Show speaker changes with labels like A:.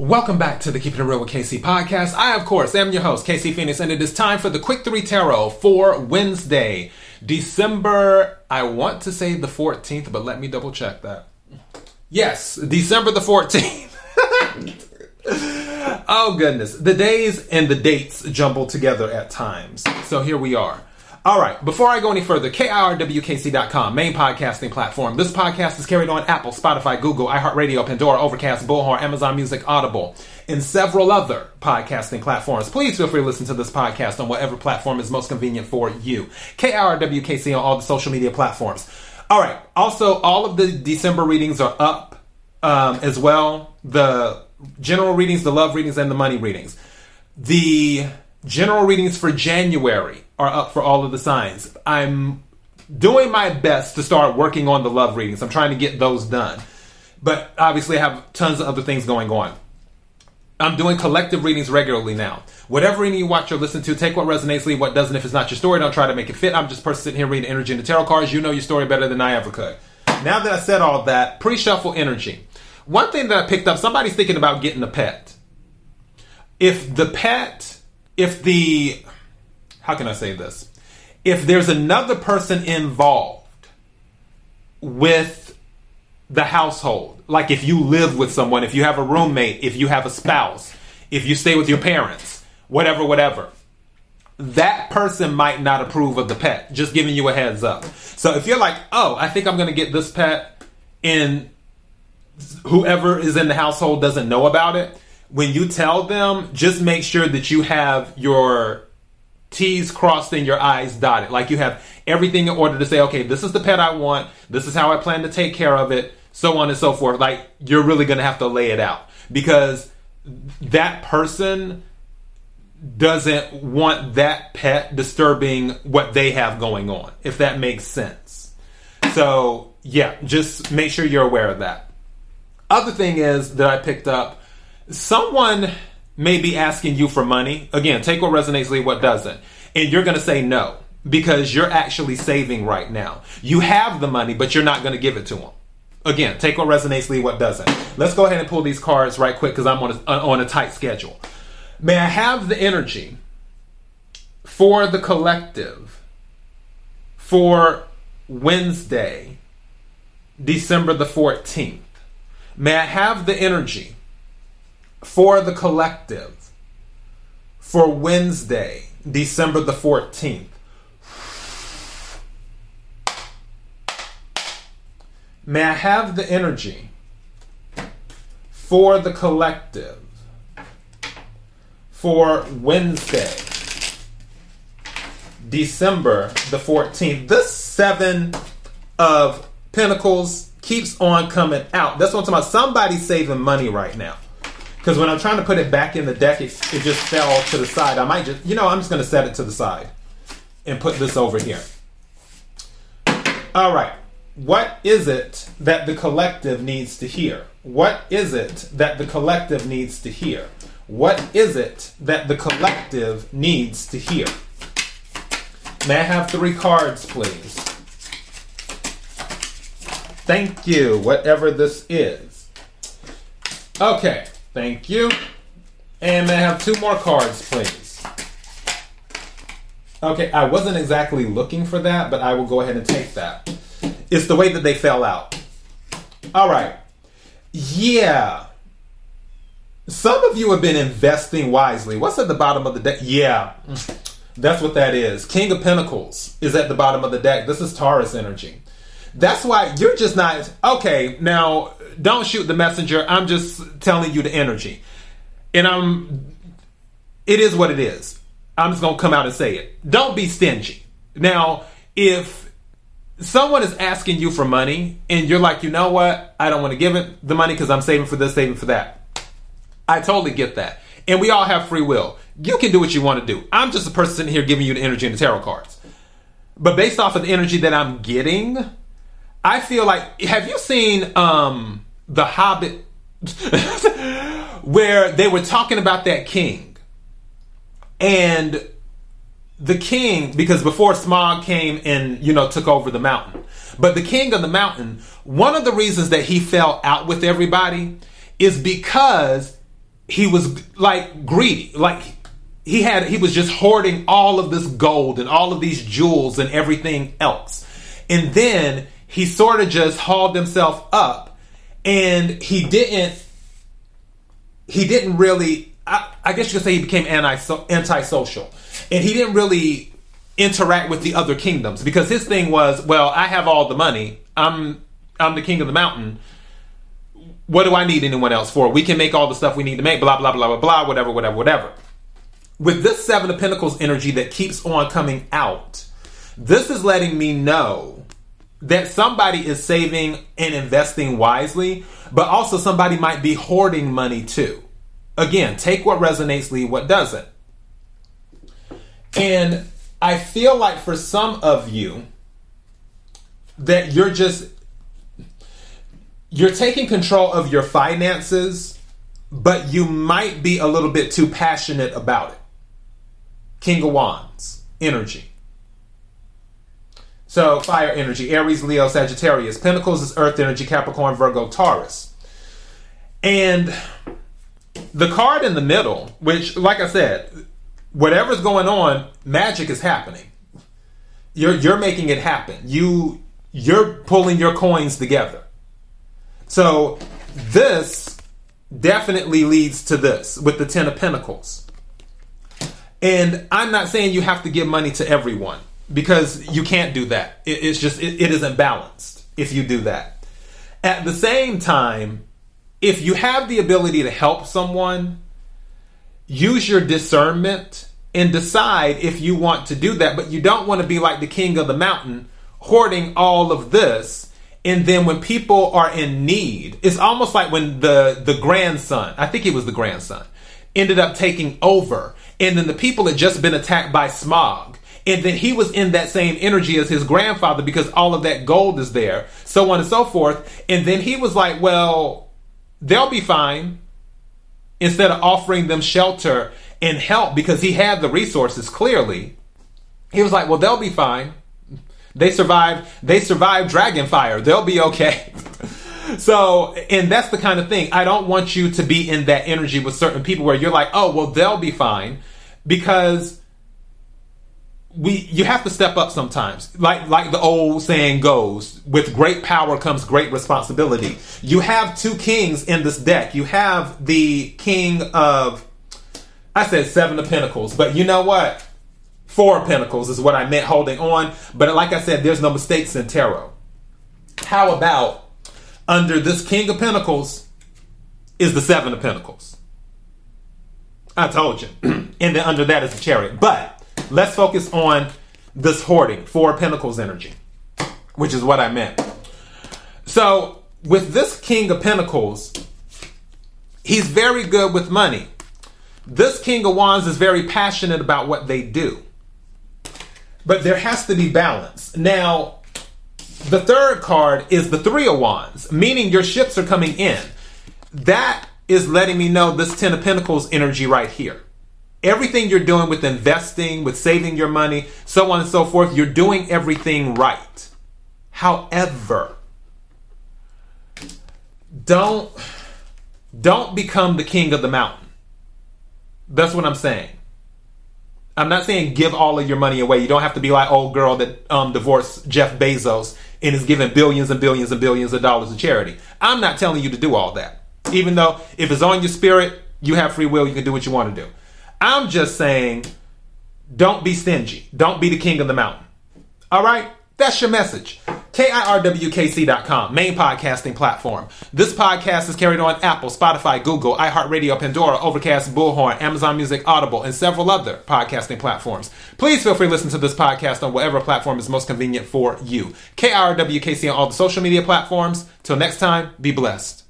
A: Welcome back to the Keeping It Real with KC podcast. I, of course, am your host, KC Phoenix, and it is time for the Quick 3 Tarot for Wednesday, December, I want to say the 14th, but let me double check that. Yes, December the 14th. oh, goodness. The days and the dates jumble together at times. So here we are. All right, before I go any further, KIRWKC.com, main podcasting platform. This podcast is carried on Apple, Spotify, Google, iHeartRadio, Pandora, Overcast, Bullhorn, Amazon Music, Audible, and several other podcasting platforms. Please feel free to listen to this podcast on whatever platform is most convenient for you. KIRWKC on all the social media platforms. All right, also, all of the December readings are up um, as well. The general readings, the love readings, and the money readings. The general readings for January are up for all of the signs. I'm doing my best to start working on the love readings. I'm trying to get those done. But obviously, I have tons of other things going on. I'm doing collective readings regularly now. Whatever reading you watch or listen to, take what resonates, leave what doesn't. If it's not your story, don't try to make it fit. I'm just person sitting here reading energy in the tarot cards. You know your story better than I ever could. Now that I said all that, pre-shuffle energy. One thing that I picked up, somebody's thinking about getting a pet. If the pet, if the how can I say this? If there's another person involved with the household, like if you live with someone, if you have a roommate, if you have a spouse, if you stay with your parents, whatever, whatever, that person might not approve of the pet. Just giving you a heads up. So if you're like, oh, I think I'm going to get this pet, and whoever is in the household doesn't know about it, when you tell them, just make sure that you have your T's crossed and your I's dotted. Like you have everything in order to say, okay, this is the pet I want. This is how I plan to take care of it. So on and so forth. Like you're really going to have to lay it out because that person doesn't want that pet disturbing what they have going on, if that makes sense. So yeah, just make sure you're aware of that. Other thing is that I picked up someone may be asking you for money. Again, take what resonates, leave what doesn't. And you're going to say no because you're actually saving right now. You have the money, but you're not going to give it to them. Again, take what resonates, leave what doesn't. Let's go ahead and pull these cards right quick because I'm on a, on a tight schedule. May I have the energy for the collective for Wednesday, December the 14th? May I have the energy for the collective for Wednesday, December the 14th. May I have the energy for the collective for Wednesday, December the 14th. This seven of pentacles keeps on coming out. That's what I'm talking about. Somebody's saving money right now. Because when I'm trying to put it back in the deck, it, it just fell to the side. I might just, you know, I'm just going to set it to the side and put this over here. All right. What is it that the collective needs to hear? What is it that the collective needs to hear? What is it that the collective needs to hear? May I have three cards, please? Thank you, whatever this is. Okay. Thank you. And may I have two more cards, please? Okay, I wasn't exactly looking for that, but I will go ahead and take that. It's the way that they fell out. All right. Yeah. Some of you have been investing wisely. What's at the bottom of the deck? Yeah. That's what that is. King of Pentacles is at the bottom of the deck. This is Taurus energy. That's why you're just not okay. Now, don't shoot the messenger. I'm just telling you the energy. And I'm it is what it is. I'm just to come out and say it. Don't be stingy. Now, if someone is asking you for money and you're like, "You know what? I don't want to give it the money cuz I'm saving for this, saving for that." I totally get that. And we all have free will. You can do what you want to do. I'm just a person sitting here giving you the energy and the tarot cards. But based off of the energy that I'm getting, I feel like have you seen um The Hobbit where they were talking about that king and the king because before Smaug came and you know took over the mountain but the king of the mountain one of the reasons that he fell out with everybody is because he was like greedy. Like he had he was just hoarding all of this gold and all of these jewels and everything else. And then he sort of just hauled himself up and he didn't he didn't really I, I guess you could say he became anti antisocial. And he didn't really interact with the other kingdoms because his thing was, well, I have all the money. I'm I'm the king of the mountain. What do I need anyone else for? We can make all the stuff we need to make, blah, blah, blah, blah, blah, whatever, whatever, whatever. With this Seven of Pentacles energy that keeps on coming out, this is letting me know that somebody is saving and investing wisely, but also somebody might be hoarding money too. Again, take what resonates, leave what doesn't. And I feel like for some of you, that you're just you're taking control of your finances, but you might be a little bit too passionate about it. King of Wands, energy. So, fire energy, Aries, Leo, Sagittarius. Pentacles is earth energy, Capricorn, Virgo, Taurus. And the card in the middle, which, like I said, whatever's going on, magic is happening. You're, you're making it happen. You, you're pulling your coins together. So this definitely leads to this with the Ten of Pentacles. And I'm not saying you have to give money to everyone because you can't do that. It, it's just, it, it isn't balanced if you do that. At the same time, if you have the ability to help someone, use your discernment and decide if you want to do that. But you don't want to be like the king of the mountain, hoarding all of this and then when people are in need, it's almost like when the the grandson, I think he was the grandson, ended up taking over, and then the people had just been attacked by Smaug. And then he was in that same energy as his grandfather because all of that gold is there, so on and so forth. And then he was like, Well, they'll be fine. Instead of offering them shelter and help because he had the resources clearly, he was like, Well, they'll be fine. They survived. They survived dragon fire. They'll be okay. so, and that's the kind of thing. I don't want you to be in that energy with certain people where you're like, oh, well, they'll be fine, because we you have to step up sometimes. Like like the old saying goes, with great power comes great responsibility. You have two kings in this deck. You have the king of I said seven of pentacles, but you know what? Four of Pentacles is what I meant holding on. But like I said, there's no mistakes in tarot. How about under this King of Pentacles is the Seven of Pentacles? I told you. and then under that is the Chariot. But let's focus on this hoarding, Four Pentacles energy, which is what I meant. So with this King of Pentacles, he's very good with money. This King of Wands is very passionate about what they do. But there has to be balance. Now, the third card is the Three of Wands, meaning your ships are coming in. That is letting me know this Ten of Pentacles energy right here. Everything you're doing with investing, with saving your money, so on and so forth, you're doing everything right. However, don't don't become the king of the mountain. That's what I'm saying. I'm not saying give all of your money away. You don't have to be like old girl that um, divorced Jeff Bezos and is giving billions and billions and billions of dollars to charity. I'm not telling you to do all that. Even though if it's on your spirit, you have free will, you can do what you want to do. I'm just saying don't be stingy. Don't be the king of the mountain. All right? That's your message. KIRWKC.com, main podcasting platform. This podcast is carried on Apple, Spotify, Google, iHeartRadio, Pandora, Overcast, Bullhorn, Amazon Music, Audible, and several other podcasting platforms. Please feel free to listen to this podcast on whatever platform is most convenient for you. KIRWKC on all the social media platforms. Till next time, be blessed.